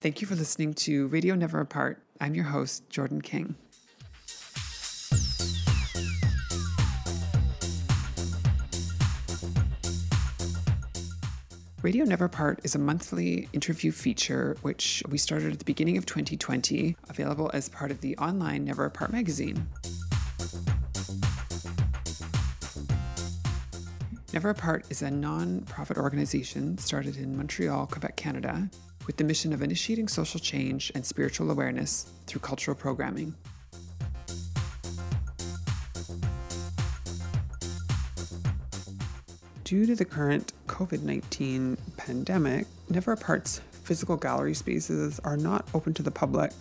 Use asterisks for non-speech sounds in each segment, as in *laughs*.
Thank you for listening to Radio Never Apart. I'm your host, Jordan King. Radio Never Apart is a monthly interview feature which we started at the beginning of 2020, available as part of the online Never Apart magazine. Never Apart is a non profit organization started in Montreal, Quebec, Canada, with the mission of initiating social change and spiritual awareness through cultural programming. Due to the current COVID 19 pandemic, Never Apart's physical gallery spaces are not open to the public.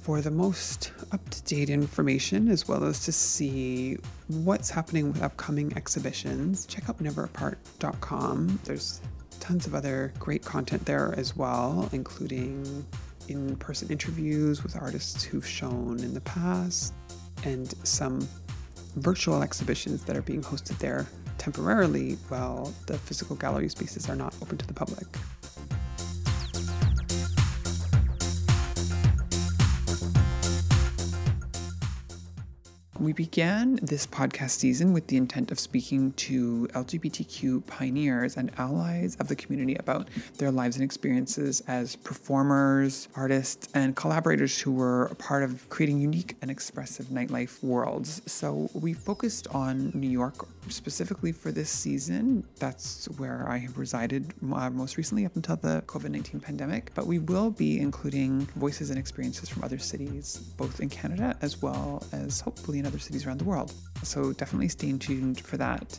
For the most up to date information, as well as to see what's happening with upcoming exhibitions, check out neverapart.com. There's tons of other great content there as well, including in person interviews with artists who've shown in the past and some virtual exhibitions that are being hosted there temporarily while the physical gallery spaces are not open to the public. We began this podcast season with the intent of speaking to LGBTQ pioneers and allies of the community about their lives and experiences as performers, artists, and collaborators who were a part of creating unique and expressive nightlife worlds. So we focused on New York specifically for this season. That's where I have resided uh, most recently up until the COVID 19 pandemic. But we will be including voices and experiences from other cities, both in Canada as well as hopefully in other cities around the world. So definitely stay tuned for that.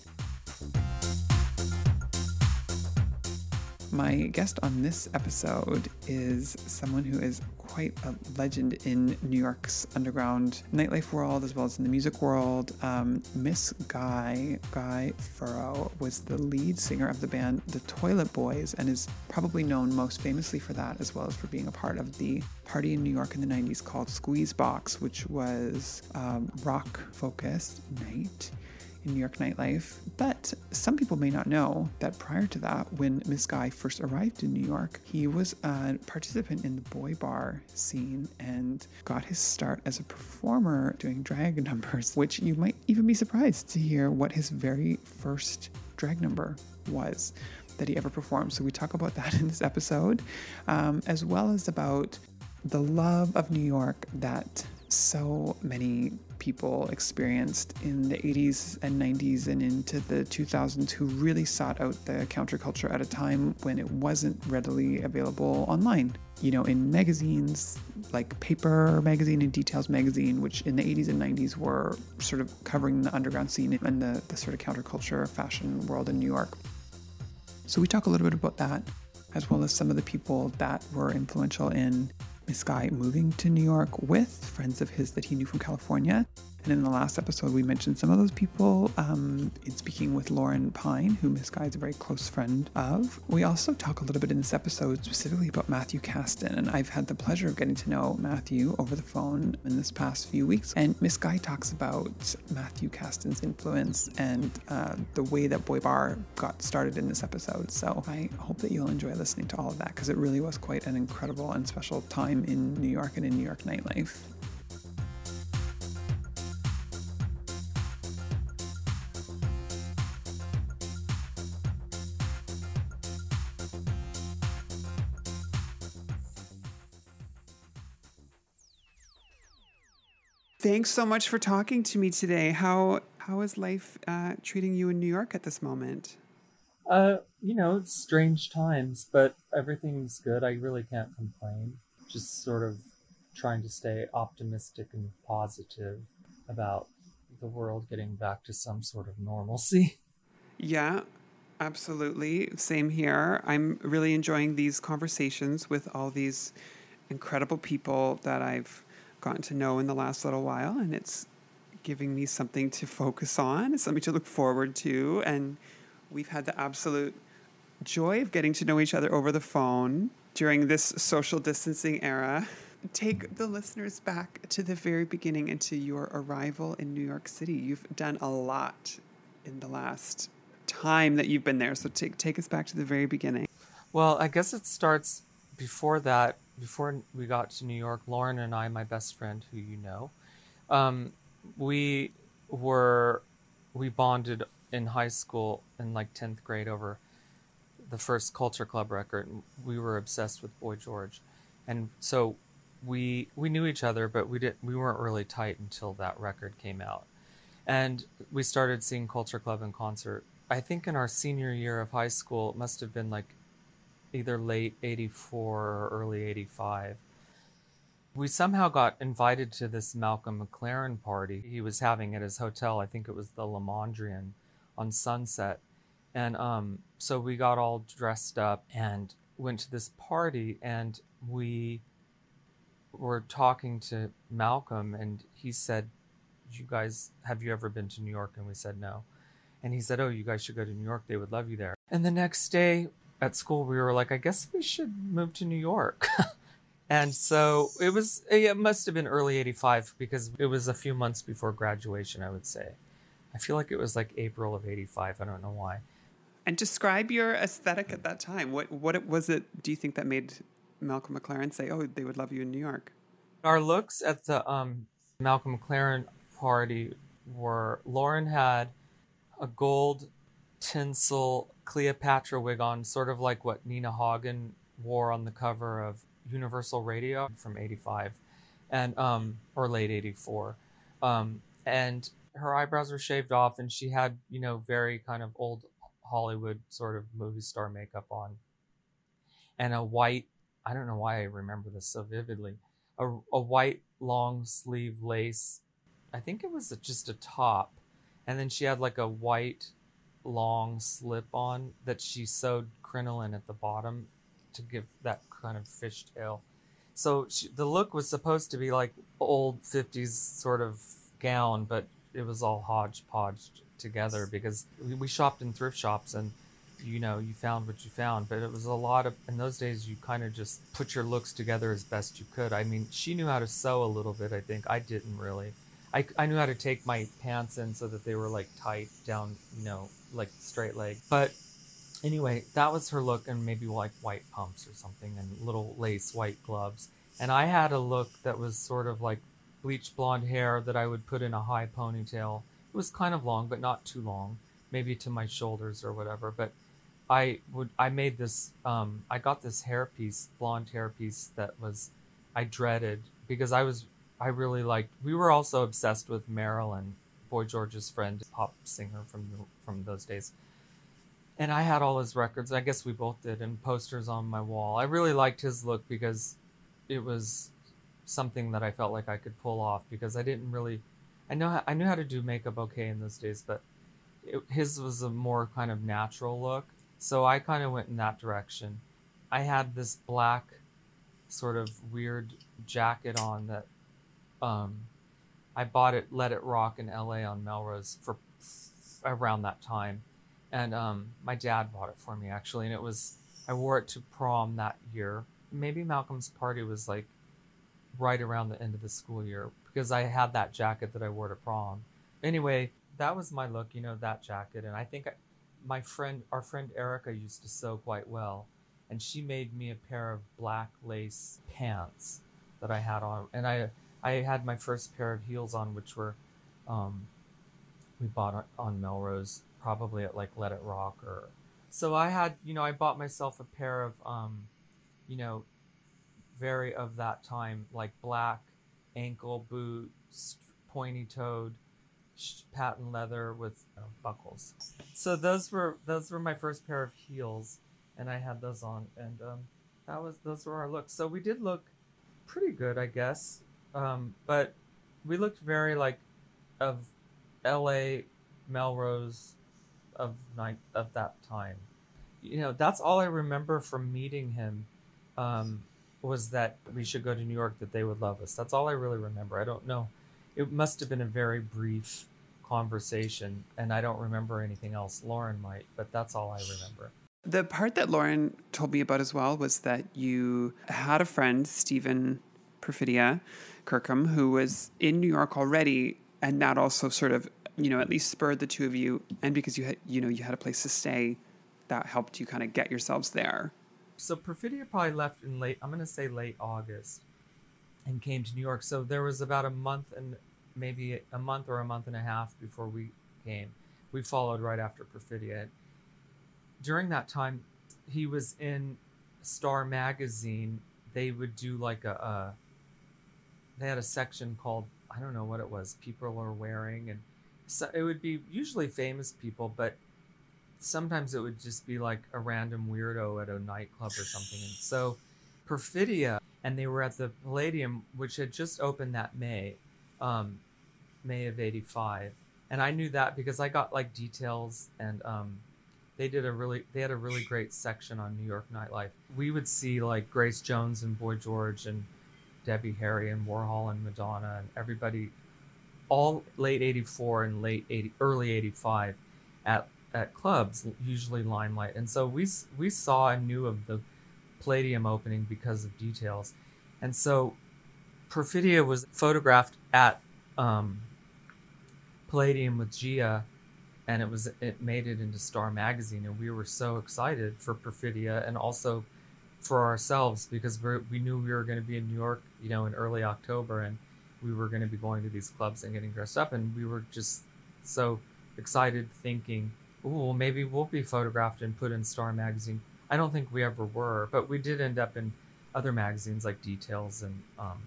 My guest on this episode is someone who is quite a legend in New York's underground nightlife world as well as in the music world. Um, Miss Guy, Guy Furrow, was the lead singer of the band The Toilet Boys and is probably known most famously for that as well as for being a part of the party in New York in the 90s called Squeeze Box, which was um, rock focused night in New York nightlife. But some people may not know that prior to that, when Miss Guy first arrived in New York, he was a participant in the boy bar scene and got his start as a performer doing drag *laughs* numbers, which you might even be surprised to hear what his very first drag number was that he ever performed. So we talk about that *laughs* in this episode, um, as well as about the love of New York that so many people experienced in the 80s and 90s and into the 2000s who really sought out the counterculture at a time when it wasn't readily available online. You know, in magazines like Paper Magazine and Details Magazine, which in the 80s and 90s were sort of covering the underground scene and the, the sort of counterculture fashion world in New York. So we talk a little bit about that, as well as some of the people that were influential in Miss Guy moving to New York with friends of his that he knew from California. And in the last episode, we mentioned some of those people um, in speaking with Lauren Pine, who Miss Guy is a very close friend of. We also talk a little bit in this episode specifically about Matthew Kasten, and I've had the pleasure of getting to know Matthew over the phone in this past few weeks. And Miss Guy talks about Matthew Kasten's influence and uh, the way that Boy Bar got started in this episode. So I hope that you'll enjoy listening to all of that because it really was quite an incredible and special time in New York and in New York nightlife. Thanks so much for talking to me today. How how is life uh, treating you in New York at this moment? Uh, you know, it's strange times, but everything's good. I really can't complain. Just sort of trying to stay optimistic and positive about the world getting back to some sort of normalcy. *laughs* Yeah, absolutely. Same here. I'm really enjoying these conversations with all these incredible people that I've gotten to know in the last little while, and it's giving me something to focus on, something to look forward to. And we've had the absolute joy of getting to know each other over the phone during this social distancing era. Take the listeners back to the very beginning and to your arrival in New York City. You've done a lot in the last time that you've been there. So take take us back to the very beginning. Well, I guess it starts before that. Before we got to New York, Lauren and I, my best friend, who you know, um, we were we bonded in high school in like tenth grade over the first Culture Club record. We were obsessed with Boy George, and so we we knew each other, but we didn't we weren't really tight until that record came out, and we started seeing Culture Club in concert. I think in our senior year of high school, it must have been like either late '84 or early '85. We somehow got invited to this Malcolm McLaren party he was having at his hotel. I think it was the Le Mondrian on Sunset, and um, so we got all dressed up and went to this party, and we were talking to Malcolm, and he said, "You guys, have you ever been to New York?" And we said no. And he said, "Oh, you guys should go to New York. They would love you there." And the next day at school, we were like, "I guess we should move to New York." *laughs* and so it was. It must have been early '85 because it was a few months before graduation. I would say. I feel like it was like April of '85. I don't know why. And describe your aesthetic at that time. What what was it? Do you think that made Malcolm McLaren say, "Oh, they would love you in New York"? Our looks at the um, Malcolm McLaren party were Lauren had a gold tinsel Cleopatra wig on, sort of like what Nina Hagen wore on the cover of Universal Radio from '85, and um, or late '84, um, and her eyebrows were shaved off, and she had you know very kind of old Hollywood sort of movie star makeup on, and a white. I don't know why I remember this so vividly. A, a white long sleeve lace. I think it was just a top, and then she had like a white long slip on that she sewed crinoline at the bottom to give that kind of fishtail. So she, the look was supposed to be like old 50s sort of gown, but it was all hodgepodge together because we, shopped in thrift shops and you know you found what you found. But it was a lot of in those days you kind of just put your looks together as best you could. I mean she knew how to sew a little bit i think. I didn't really. I, I knew how to take my pants in so that they were like tight down you know like straight leg. But anyway that was her look and maybe like white pumps or something and little lace white gloves. And i had a look that was sort of like bleach blonde hair that i would put in a high ponytail. It was kind of long but not too long maybe to my shoulders or whatever. But I would I made this um, I got this hair piece, blonde hair piece that was I dreaded because I was I really liked we were also obsessed with Marilyn, Boy George's friend, pop singer from from those days. And I had all his records. I guess we both did and posters on my wall. I really liked his look because it was something that I felt like I could pull off because I didn't really I know how, I knew how to do makeup okay in those days, but it, his was a more kind of natural look so I kind of went in that direction. I had this black sort of weird jacket on that um, I bought it Let It Rock in LA on Melrose for around that time. And um, my dad bought it for me actually and it was I wore it to prom that year. Maybe Malcolm's party was like right around the end of the school year because I had that jacket that I wore to prom. Anyway, that was my look, you know, that jacket and I think I, my friend, our friend Erica used to sew quite well, and she made me a pair of black lace pants that I had on, and I I had my first pair of heels on, which were um, we bought on Melrose, probably at like Let It Rock or. So I had, you know, I bought myself a pair of, um, you know, very of that time, like black ankle boots, pointy toed patent leather with you know, buckles. So those were those were my first pair of heels, and I had those on, and um, that was those were our looks. So we did look pretty good, I guess, um, but we looked very like of L.A. Melrose of night of that time. You know, that's all I remember from meeting him. Um, was that we should go to New York, that they would love us. That's all I really remember. I don't know it must have been a very brief conversation, and I don't remember anything else. Lauren might, but that's all I remember. The part that Lauren told me about as well was that you had a friend, Stephen Perfidia Kirkham, who was in New York already, and that also sort of you know, at least spurred the two of you, and because you had, you know, you had a place to stay, that helped you kind of get yourselves there. So Perfidia probably left in late. I'm going to say late August, and came to New York. So there was about a month and maybe a month or a month and a half before we came. We followed right after Perfidia. During that time, he was in Star Magazine. They would do like a, a they had a section called I don't know what it was. People are wearing, and so it would be usually famous people, but sometimes it would just be like a random weirdo at a nightclub or something. And so Perfidia, and they were at the Palladium, which had just opened that May, um, May of '85, and I knew that because I got like details, and um, they did a really they had a really great section on New York nightlife. We would see like Grace Jones and Boy George and Debbie Harry and Warhol and Madonna and everybody, all late '84 and late '80, early '85, at at clubs, usually Limelight. And so we we saw and knew of the Palladium opening because of details, and so Perfidia was photographed at um, Palladium with Gia, and it was it made it into Star Magazine, and we were so excited for Perfidia and also for ourselves because we knew we were going to be in New York, you know, in early October, and we were going to be going to these clubs and getting dressed up, and we were just so excited, thinking, "Oh, well, maybe we'll be photographed and put in Star magazine." I don't think we ever were, but we did end up in other magazines like Details and um,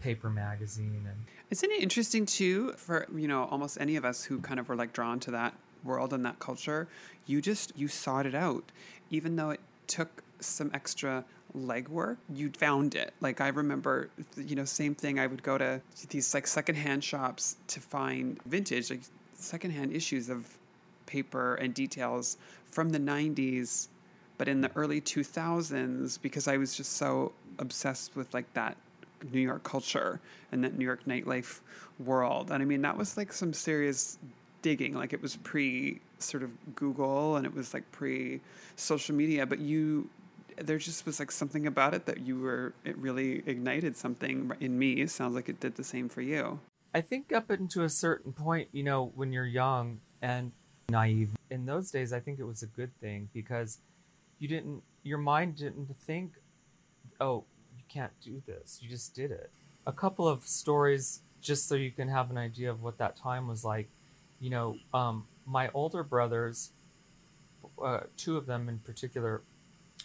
Paper Magazine, and isn't it interesting too for you know almost any of us who kind of were like drawn to that world and that culture? You just you sought it out, even though it took some extra legwork, you found it. Like I remember, you know, same thing. I would go to these like secondhand shops to find vintage, like secondhand issues of paper and details from the 90s, but in the early 2000s because I was just so obsessed with like that New York culture and that New York nightlife world. And I mean, that was like some serious digging. Like it was pre sort of Google and it was like pre social media, but you there just was like something about it that you were it really ignited something in me. It sounds like it did the same for you. I think up into a certain point, you know, when you're young and naive, in those days, I think it was a good thing because you didn't, your mind didn't think, oh, you can't do this. You just did it. A couple of stories, just so you can have an idea of what that time was like. You know, um, my older brothers, uh, two of them in particular,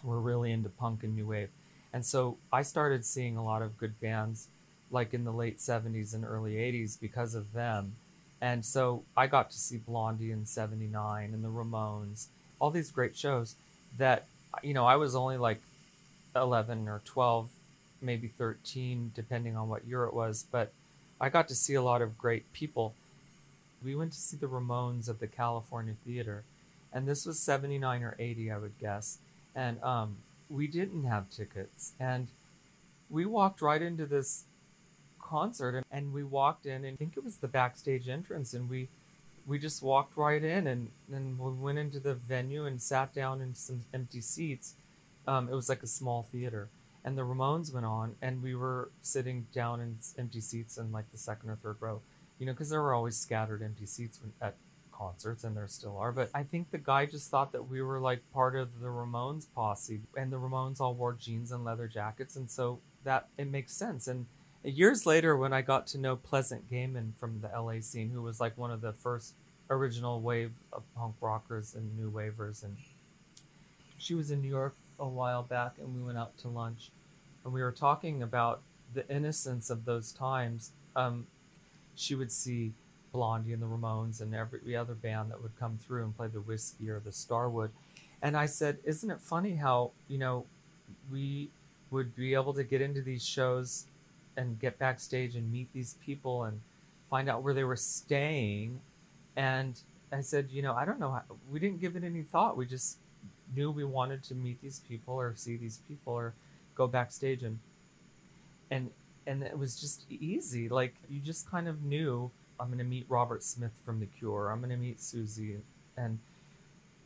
were really into punk and new wave. And so I started seeing a lot of good bands like in the late 70s and early 80s because of them. And so I got to see Blondie in 79 and the Ramones, all these great shows that, you know, I was only like 11 or 12, maybe 13, depending on what year it was. But I got to see a lot of great people. We went to see the Ramones at the California Theater, and this was 79 or 80, I would guess and um, we didn't have tickets, and we walked right into this concert, and, and we walked in, and I think it was the backstage entrance, and we we just walked right in, and then we went into the venue and sat down in some empty seats. Um, it was like a small theater, and the Ramones went on, and we were sitting down in empty seats in like the second or third row, you know, because there were always scattered empty seats at concerts, and there still are. But I think the guy just thought that we were like part of the Ramones posse, and the Ramones all wore jeans and leather jackets, and so that it makes sense. And years later, when I got to know Pleasant Gehman from the LA scene, who was like one of the first original wave of punk rockers and new wavers, and she was in New York a while back, and we went out to lunch, and we were talking about the innocence of those times. Um, she would see Blondie and the Ramones and every other band that would come through and play the Whiskey or the Starwood. And I said, Isn't it funny how, you know, we would be able to get into these shows and get backstage and meet these people and find out where they were staying. And I said, You know, I don't know. How, we didn't give it any thought. We just knew we wanted to meet these people or see these people or go backstage and and and it was just easy like you just kind of knew I'm going to meet Robert Smith from The Cure. I'm going to meet Siouxsie. And,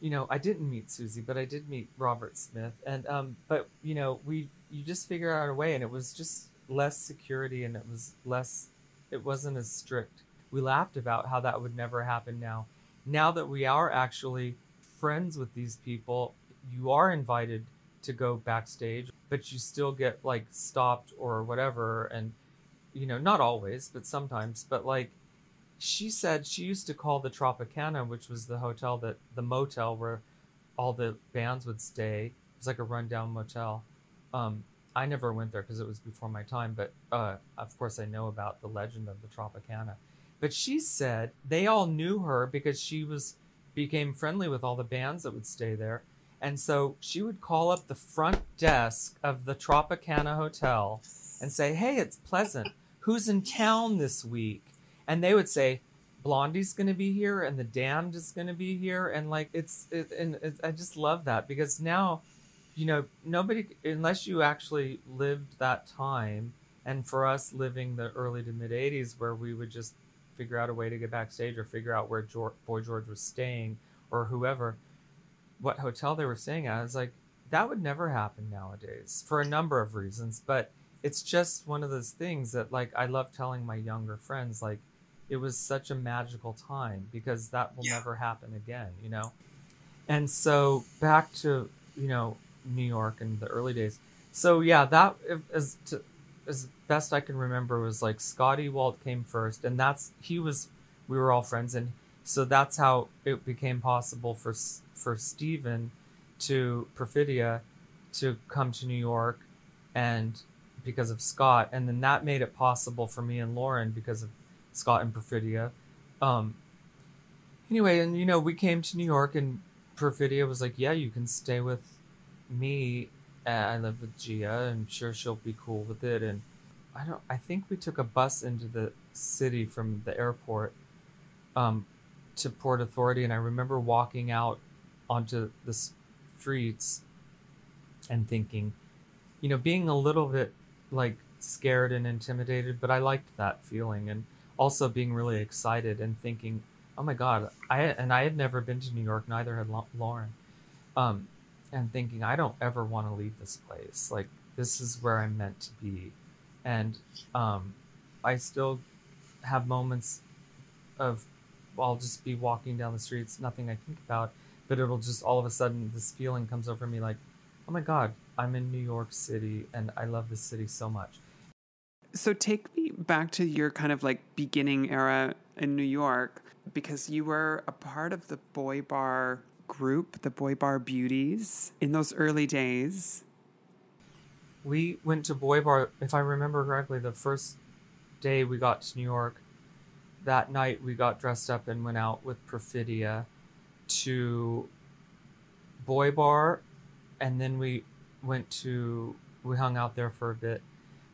you know, I didn't meet Siouxsie, but I did meet Robert Smith. And, um, but, you know, we, you just figure out a way and it was just less security and it was less, it wasn't as strict. we laughed about how that would never happen now. Now that we are actually friends with these people, you are invited to go backstage, but you still get like stopped or whatever. And, you know, not always, but sometimes. But like, she said she used to call the Tropicana, which was the hotel that the motel where all the bands would stay. It was like a rundown motel. Um, I never went there because it was before my time, but uh, of course I know about the legend of the Tropicana. But she said they all knew her because she was became friendly with all the bands that would stay there. And so she would call up the front desk of the Tropicana Hotel and say, Hey, it's Pleasant. Who's in town this week? And they would say, Blondie's going to be here and the Damned is going to be here. And like, it's, it, and I just love that because now, you know, nobody, unless you actually lived that time, and for us living the early to mid 80s where we would just figure out a way to get backstage or figure out where George, Boy George was staying or whoever, what hotel they were staying at. It's like that would never happen nowadays for a number of reasons. But it's just one of those things that like I love telling my younger friends like it was such a magical time because that will yeah. never happen again, you know. And so back to you know New York in the early days. So yeah, that as to, as best I can remember was like Scotty Walt came first, and that's he was we were all friends, and so that's how it became possible for for Stephen to Perfidia to come to New York, and because of Scott, and then that made it possible for me and Lauren because of Scott and Perfidia. Um, anyway, and you know we came to New York, and Perfidia was like, "Yeah, you can stay with me I live with Gia. I'm sure she'll be cool with it. And I don't. I think we took a bus into the city from the airport um, to Port Authority, and I remember walking out onto the streets and thinking, you know, being a little bit like scared and intimidated, but I liked that feeling, and also being really excited and thinking, oh my god, I and I had never been to New York, neither had Lauren. Um, and thinking, I don't ever want to leave this place. Like this is where I'm meant to be. And um, I still have moments of I'll just be walking down the streets, nothing I think about, but it'll just all of a sudden this feeling comes over me like, oh my God, I'm in New York City and I love this city so much. So take me back to your kind of like beginning era in New York because you were a part of the boy bar group, the Boy Bar Beauties, in those early days? We went to Boy Bar, if I remember correctly, the first day we got to New York. That night we got dressed up and went out with Perfidia to Boy Bar, and then we went to we hung out there for a bit,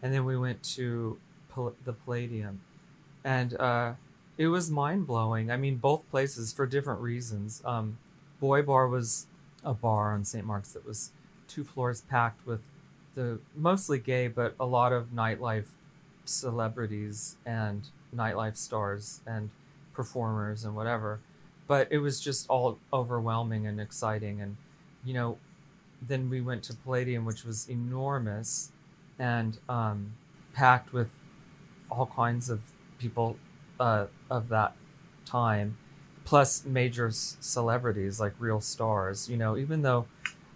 and then we went to Pal- the Palladium, and uh, it was mind blowing. I mean, both places for different reasons. Um, Boy Bar was a bar on St. Mark's that was two floors packed with the mostly gay, but a lot of nightlife celebrities and nightlife stars and performers and whatever. But it was just all overwhelming and exciting. And, you know, then we went to Palladium, which was enormous and um, packed with all kinds of people uh, of that time plus major celebrities like real stars. You know, even though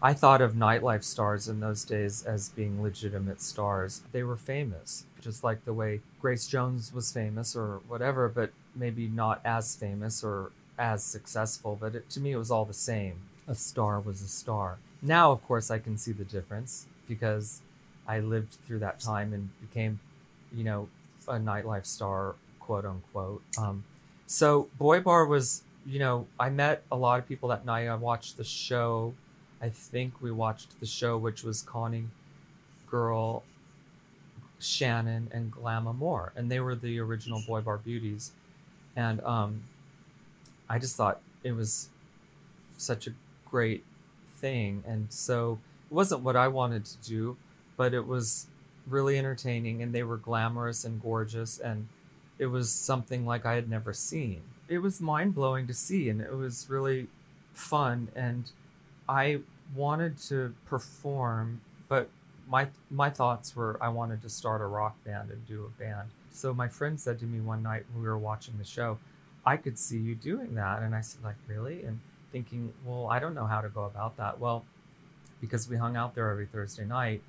I thought of nightlife stars in those days as being legitimate stars, they were famous, just like the way Grace Jones was famous or whatever, but maybe not as famous or as successful. But it, to me, it was all the same. A star was a star. Now, of course, I can see the difference because I lived through that time and became, you know, a nightlife star, quote unquote. Um, so Boy Bar was, you know, I met a lot of people that night. I watched the show. I think we watched the show, which was Connie Girl, Shannon, and Glamamore, and they were the original Boy Bar Beauties. And um, I just thought it was such a great thing, and so it wasn't what I wanted to do, but it was really entertaining, and they were glamorous and gorgeous, and it was something like I had never seen. It was mind blowing to see, and it was really fun. And I wanted to perform, but my my thoughts were I wanted to start a rock band and do a band. so my friend said to me one night when we were watching the show, I could see you doing that. And I said, like, really? And thinking, well, I don't know how to go about that. Well, because we hung out there every Thursday night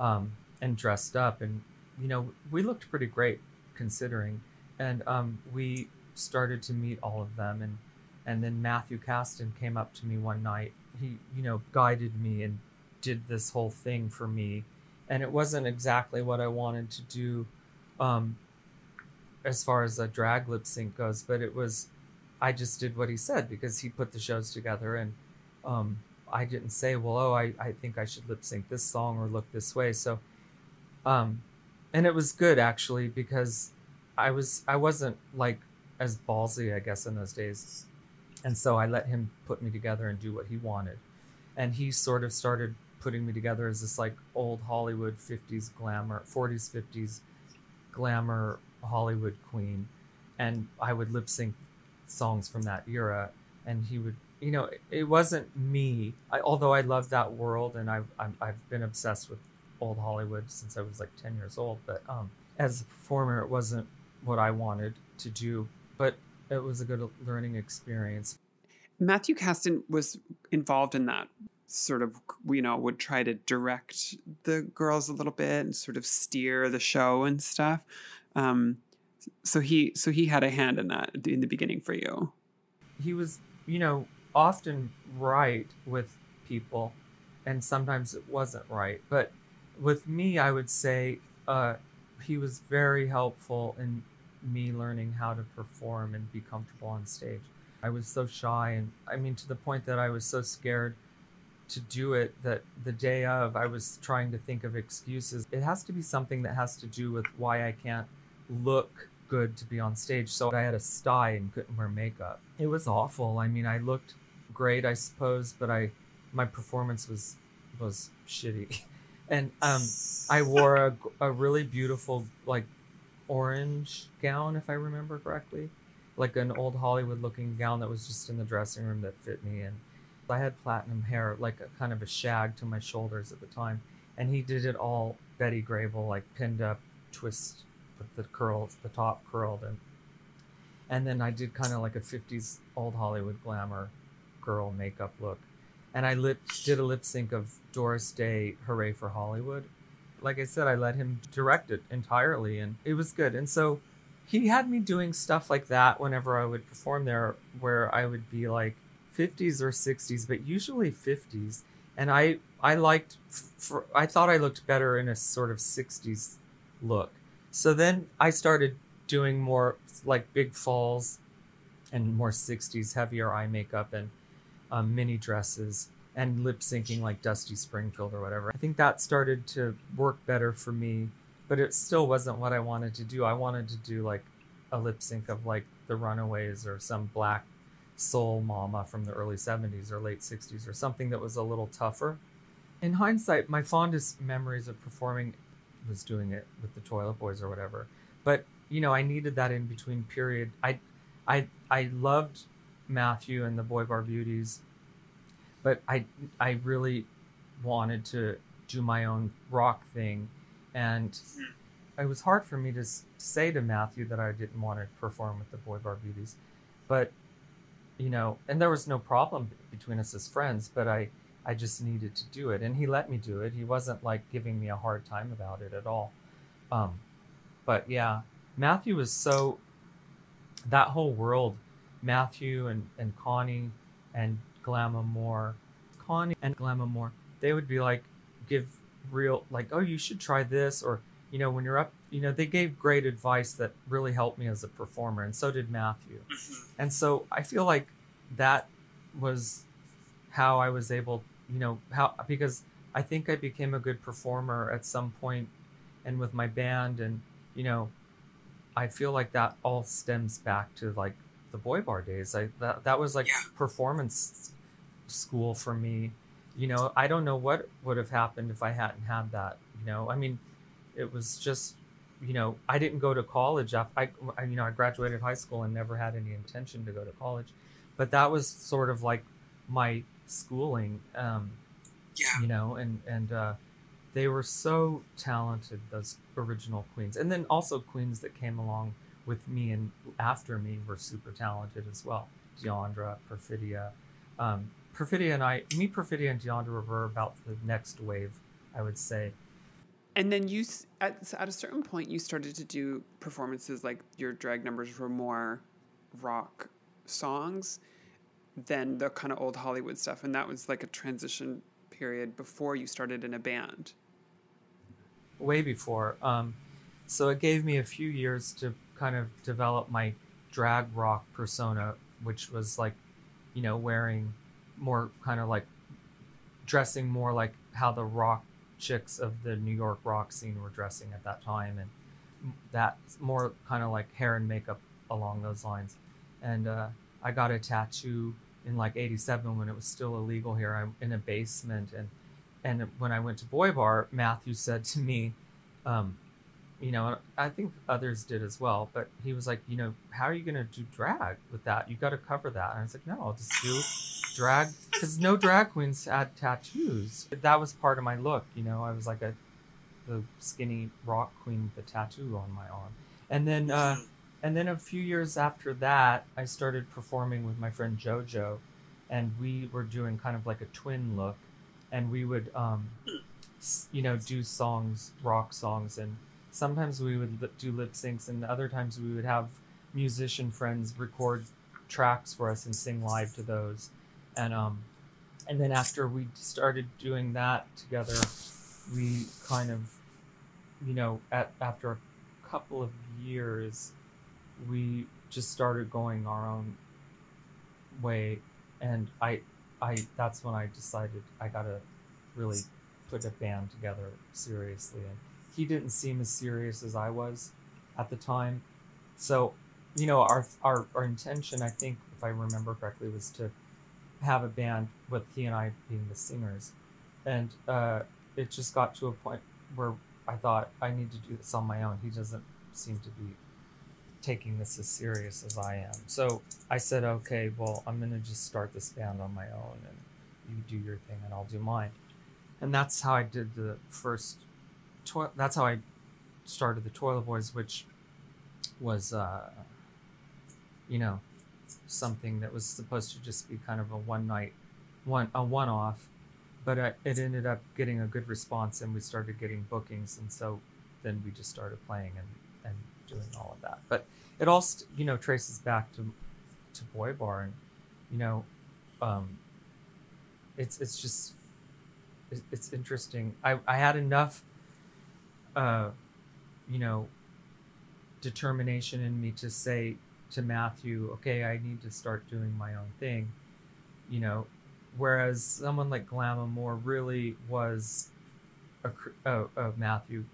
um, and dressed up. And, you know, we looked pretty great considering. And um, we started to meet all of them. And, and then Matthew Kasten came up to me one night. He, you know, guided me and did this whole thing for me. And it wasn't exactly what I wanted to do um, as far as a drag lip sync goes, but it was, I just did what he said because he put the shows together and um, I didn't say, well, oh, I, I think I should lip sync this song or look this way. So, um, and it was good actually because I was, I wasn't like as ballsy, I guess, in those days. And so I let him put me together and do what he wanted. And he sort of started putting me together as this like old Hollywood 50s glamour, 40s, 50s glamour Hollywood queen. And I would lip sync songs from that era. And he would you know, it wasn't me. I, although I love that world, and I've i have been obsessed with old Hollywood since I was like ten years old. But um, as a performer, it wasn't what I wanted to do. But it was a good learning experience. Matthew Kasten was involved in that sort of you know would try to direct the girls a little bit and sort of steer the show and stuff um, so he so he had a hand in that in the beginning for you he was you know often right with people, and sometimes it wasn't right. But with me, I would say uh, he was very helpful in me learning how to perform and be comfortable on stage. I was so shy, and I mean, to the point that I was so scared to do it that the day of I was trying to think of excuses. It has to be something that has to do with why I can't look good to be on stage. So I had a sty and couldn't wear makeup. It was awful. I mean, I looked great, I suppose, but I my performance was was shitty. *laughs* And um, I wore a, a really beautiful like orange gown, if I remember correctly, like an old Hollywood looking gown that was just in the dressing room that fit me. And I had platinum hair, like a kind of a shag to my shoulders at the time. And he did it all Betty Grable, like pinned up, twist with the curls, the top curled, and and then I did kind of like a '50s old Hollywood glamour girl makeup look. And I lip did a lip sync of Doris Day Hooray for Hollywood. Like I said, I let him direct it entirely and it was good. And so he had me doing stuff like that whenever I would perform there where I would be like 50s or 60s, but usually 50s. And I I liked for, I thought I looked better in a sort of 60s look. So then I started doing more like big falls and more 60s heavier eye makeup and um, mini dresses and lip syncing like Dusty Springfield or whatever. I think that started to work better for me, but it still wasn't what I wanted to do. I wanted to do like a lip sync of like the Runaways or some black soul mama from the early 70s or late 60s or something that was a little tougher. In hindsight, my fondest memories of performing was doing it with the Toilet Boys or whatever. But you know, I needed that in between period. I I I loved Matthew and the Boy Bar Beauties, but I I really wanted to do my own rock thing, and it was hard for me to say to Matthew that I didn't want to perform with the Boy Bar Beauties, but you know, and there was no problem between us as friends, but I I just needed to do it, and he let me do it. He wasn't like giving me a hard time about it at all. Um, but yeah, Matthew was so that whole world Matthew and, and Connie and Glamamore, Connie and Glamamore, they would be like, give real, like, oh, you should try this. Or, you know, when you're up, you know, they gave great advice that really helped me as a performer. And so did Matthew. Mm-hmm. And so I feel like that was how I was able, you know, how, because I think I became a good performer at some point and with my band and, you know, I feel like that all stems back to like the boy bar days. I that that was like yeah. performance school for me. You know, I don't know what would have happened if I hadn't had that. You know, I mean, it was just, you know, I didn't go to college. I, I you know, I graduated high school and never had any intention to go to college, but that was sort of like my schooling. Um, yeah. You know, and and uh, they were so talented, those original queens. And then also queens that came along with me and after me were super talented as well. Deandra, Perfidia. Um, Perfidia and I, me, Perfidia, and Deandra were about the next wave, I would say. And then you, at, at a certain point, you started to do performances like your drag numbers were more rock songs than the kind of old Hollywood stuff. And that was like a transition period before you started in a band. Way before. Um, so it gave me a few years to kind of develop my drag rock persona, which was like, you know, wearing more kind of like dressing more like how the rock chicks of the New York rock scene were dressing at that time, and that more kind of like hair and makeup along those lines. And uh, I got a tattoo in like '87 when it was still illegal here. I'm in a basement, and and when I went to Boy Bar, Matthew said to me, um, you know, I think others did as well, but he was like, you know, how are you going to do drag with that? You got to cover that. And I was like, no, I'll just do drag because no drag queens had tattoos. That was part of my look. You know, I was like a the skinny rock queen with a tattoo on my arm, and then uh, and then a few years after that, I started performing with my friend JoJo, and we were doing kind of like a twin look, and we would um, you know do songs, rock songs, and sometimes we would do lip syncs, and other times we would have musician friends record tracks for us and sing live to those. And um, and then after we started doing that together, we kind of, you know, at after a couple of years, we just started going our own way, and I, I that's when I decided I gotta really put a band together seriously, and he didn't seem as serious as I was at the time, so you know our our our intention I think if I remember correctly was to have a band with he and I being the singers, and uh, it just got to a point where I thought I need to do this on my own. He doesn't seem to be taking this as serious as I am. So I said, okay, well, I'm gonna just start this band on my own, and you do your thing, and I'll do mine. And that's how I did the first. To- that's how I started the Toilet Boys, which was, uh, you know, something that was supposed to just be kind of a one night, one a one off, but uh, it ended up getting a good response, and we started getting bookings, and so then we just started playing and doing all of that. But it all you know traces back to to Boy Bar, and you know, um, it's it's just it's interesting. I I had enough, uh, you know, determination in me to say to Matthew, okay, I need to start doing my own thing, you know. Whereas someone like Glamour really was a, a, a, Matthew,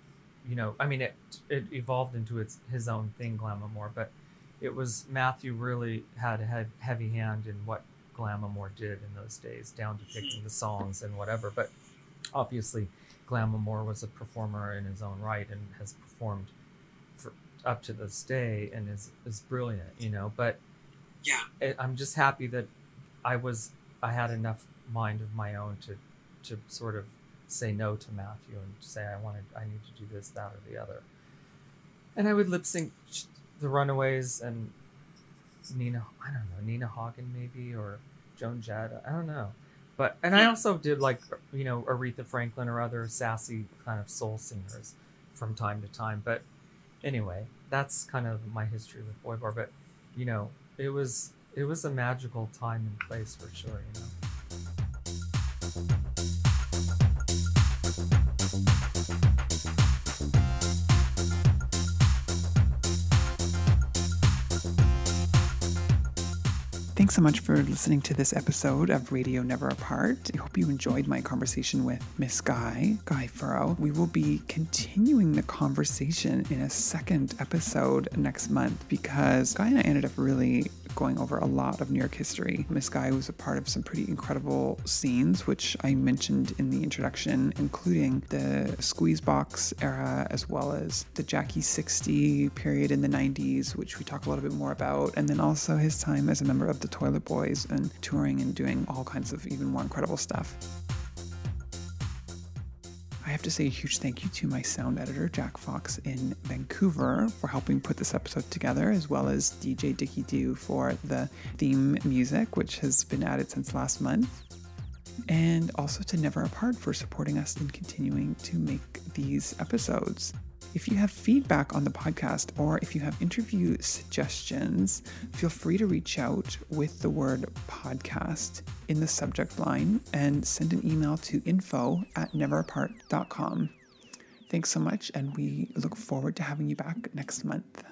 you know. I mean, it it evolved into its his own thing, Glamour, but it was Matthew really had a heavy hand in what Glamour did in those days, down to picking the songs and whatever. But obviously, Glamour was a performer in his own right and has performed up to this day and is is brilliant, you know. But yeah, it, I'm just happy that I was I had enough mind of my own to to sort of say no to Matthew and say I wanted I need to do this, that, or the other. And I would lip sync the Runaways and Nina. I don't know Nina Hagen maybe or Joan Jett. I don't know. But and I also did like you know Aretha Franklin or other sassy kind of soul singers from time to time. But anyway, that's kind of my history with Boy Bar. But you know, it was it was a magical time and place for sure. You know. So much for listening to this episode of Radio Never Apart. I hope you enjoyed my conversation with Miss Guy, Guy Furrow. We will be continuing the conversation in a second episode next month because Guy and I ended up really going over a lot of New York history. Miss Guy was a part of some pretty incredible scenes, which I mentioned in the introduction, including the squeeze box era, as well as the Jackie 60 period in the 90s, which we talk a little bit more about, and then also his time as a member of the Toilet Boys and touring and doing all kinds of even more incredible stuff. I have to say a huge thank you to my sound editor, Jack Fox in Vancouver, for helping put this episode together, as well as DJ Dicky Doo for the theme music, which has been added since last month. And also to Never Apart for supporting us in continuing to make these episodes. If you have feedback on the podcast or if you have interview suggestions, feel free to reach out with the word podcast in the subject line and send an email to info at neverapart.com. Thanks so much, and we look forward to having you back next month.